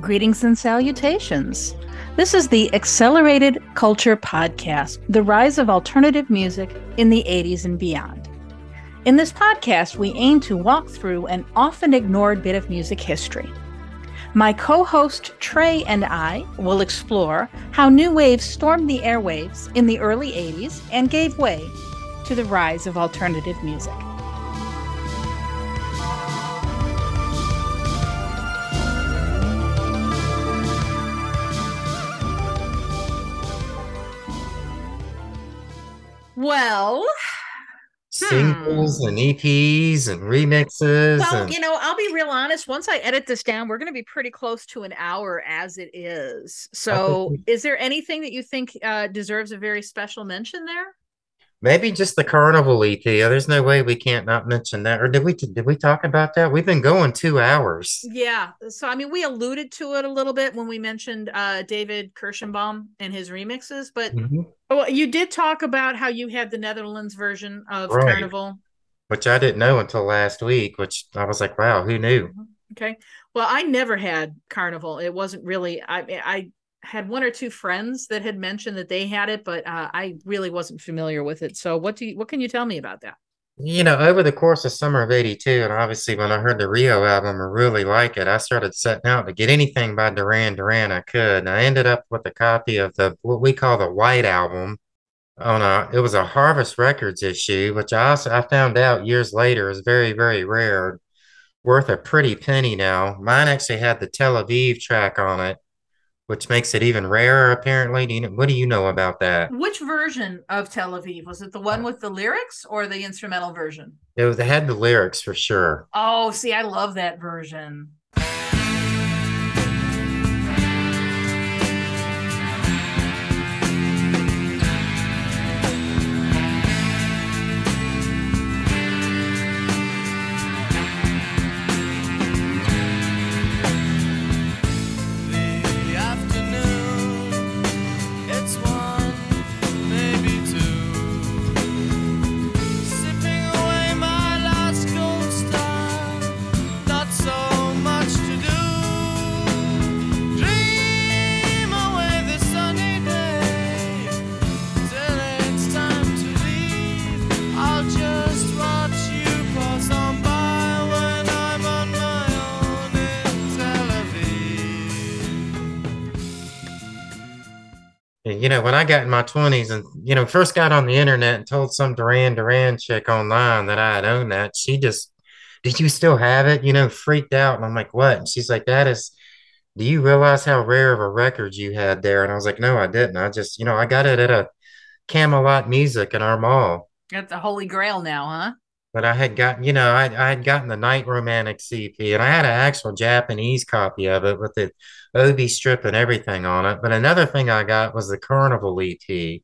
Greetings and salutations. This is the Accelerated Culture Podcast, the rise of alternative music in the 80s and beyond. In this podcast, we aim to walk through an often ignored bit of music history. My co host Trey and I will explore how new waves stormed the airwaves in the early 80s and gave way to the rise of alternative music. Well, singles and EPs and remixes. well, and you know, I'll be real honest. Once I edit this down, we're going to be pretty close to an hour as it is. So, is there anything that you think uh, deserves a very special mention there? Maybe just the Carnival EP. There's no way we can't not mention that. Or did we did we talk about that? We've been going two hours. Yeah. So, I mean, we alluded to it a little bit when we mentioned uh, David Kershenbaum and his remixes, but Mhm. oh, you did talk about how you had the Netherlands version of Right. Carnival. Which I didn't know until last week, which I was like, wow, who knew? Okay. Well, I never had Carnival. It wasn't really. I I had one or two friends that had mentioned that they had it, but uh, I really wasn't familiar with it. So, what do you? What can you tell me about that? You know, over the course of summer of 82, and obviously when I heard the Rio album and really like it, I started setting out to get anything by Duran Duran I could. And I ended up with a copy of the what we call the White Album on a it was a Harvest Records issue, which I also I found out years later is very, very rare, worth a pretty penny now. Mine actually had the Tel Aviv track on it, which makes it even rarer apparently. Do you know, what do you know about that? Which version of Tel Aviv was it? The one uh. with the lyrics or the instrumental version? It was, it had the lyrics for sure. Oh, see, I love that version. You know, when I got in my 20s and, you know, first got on the internet and told some Duran Duran chick online that I had owned that, she just, did you still have it? You know, freaked out. And I'm like, what? And she's like, that is, do you realize how rare of a record you had there? And I was like, no, I didn't. I just, you know, I got it at a Camelot Music in our mall. That's the Holy Grail now, huh? But I had gotten, you know, I, I had gotten the Night Romantic EP and I had an actual Japanese copy of it with the obi strip and everything on it. But another thing I got was the Carnival EP,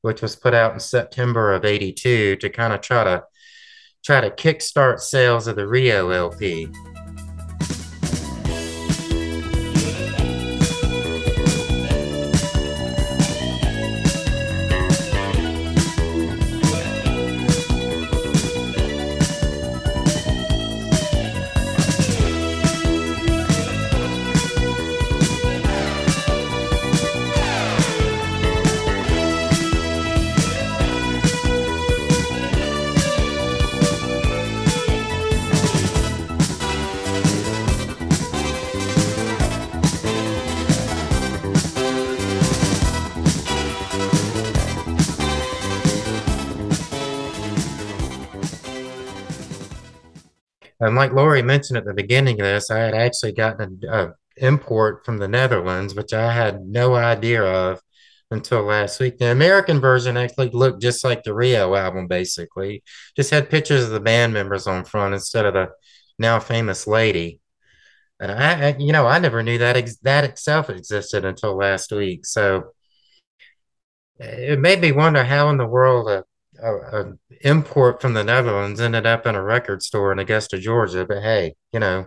which was put out in September of 82 to kind of try to try to kickstart sales of the Rio LP. And like Lori mentioned at the beginning of this, I had actually gotten an import from the Netherlands, which I had no idea of until last week. The American version actually looked just like the Rio album, basically. Just had pictures of the band members on front instead of the now famous lady. And I, I you know, I never knew that ex- that itself existed until last week. So it made me wonder how in the world a, a, a import from the Netherlands ended up in a record store in Augusta, Georgia. But hey, you know,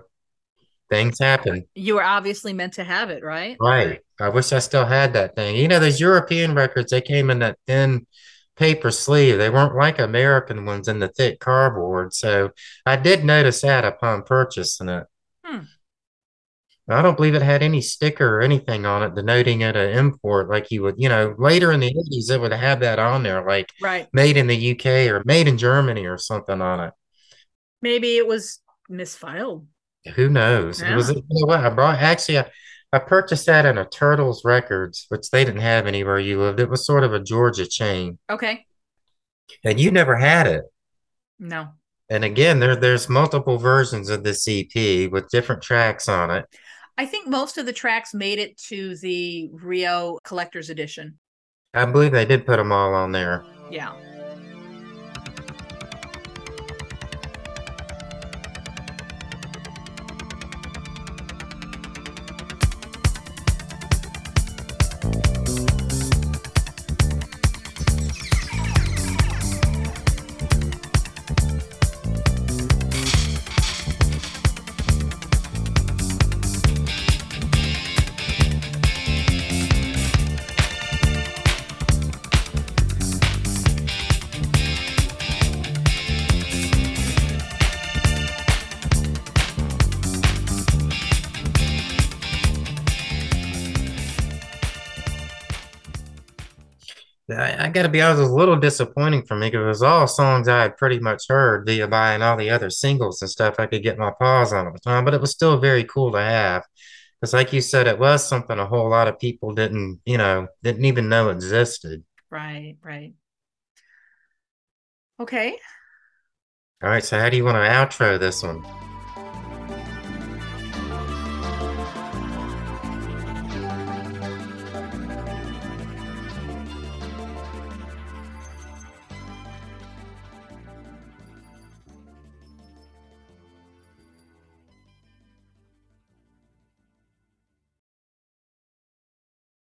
things happen. You were obviously meant to have it, right? Right. I wish I still had that thing. You know, those European records, they came in that thin paper sleeve. They weren't like American ones in the thick cardboard. So I did notice that upon purchasing it. I don't believe it had any sticker or anything on it denoting it an import like you would, you know, later in the 80s, it would have that on there, like Right. made in the UK or made in Germany or something on it. Maybe it was misfiled. Who knows? It was, you know what? I brought actually, I, I purchased that in a Turtles Records, which they didn't have anywhere you lived. It was sort of a Georgia chain, Okay. and you never had it. No. And again, there there's multiple versions of this EP with different tracks on it. I think most of the tracks made it to the Rio Collector's Edition. I believe they did put them all on there. Yeah. I, I got to be honest, it was a little disappointing for me because it was all songs I had pretty much heard via buying all the other singles and stuff I could get my paws on at the time. But it was still very cool to have because, like you said, it was something a whole lot of people didn't, you know, didn't even know existed. Right. Right. Okay. All right, so how do you want to outro this one?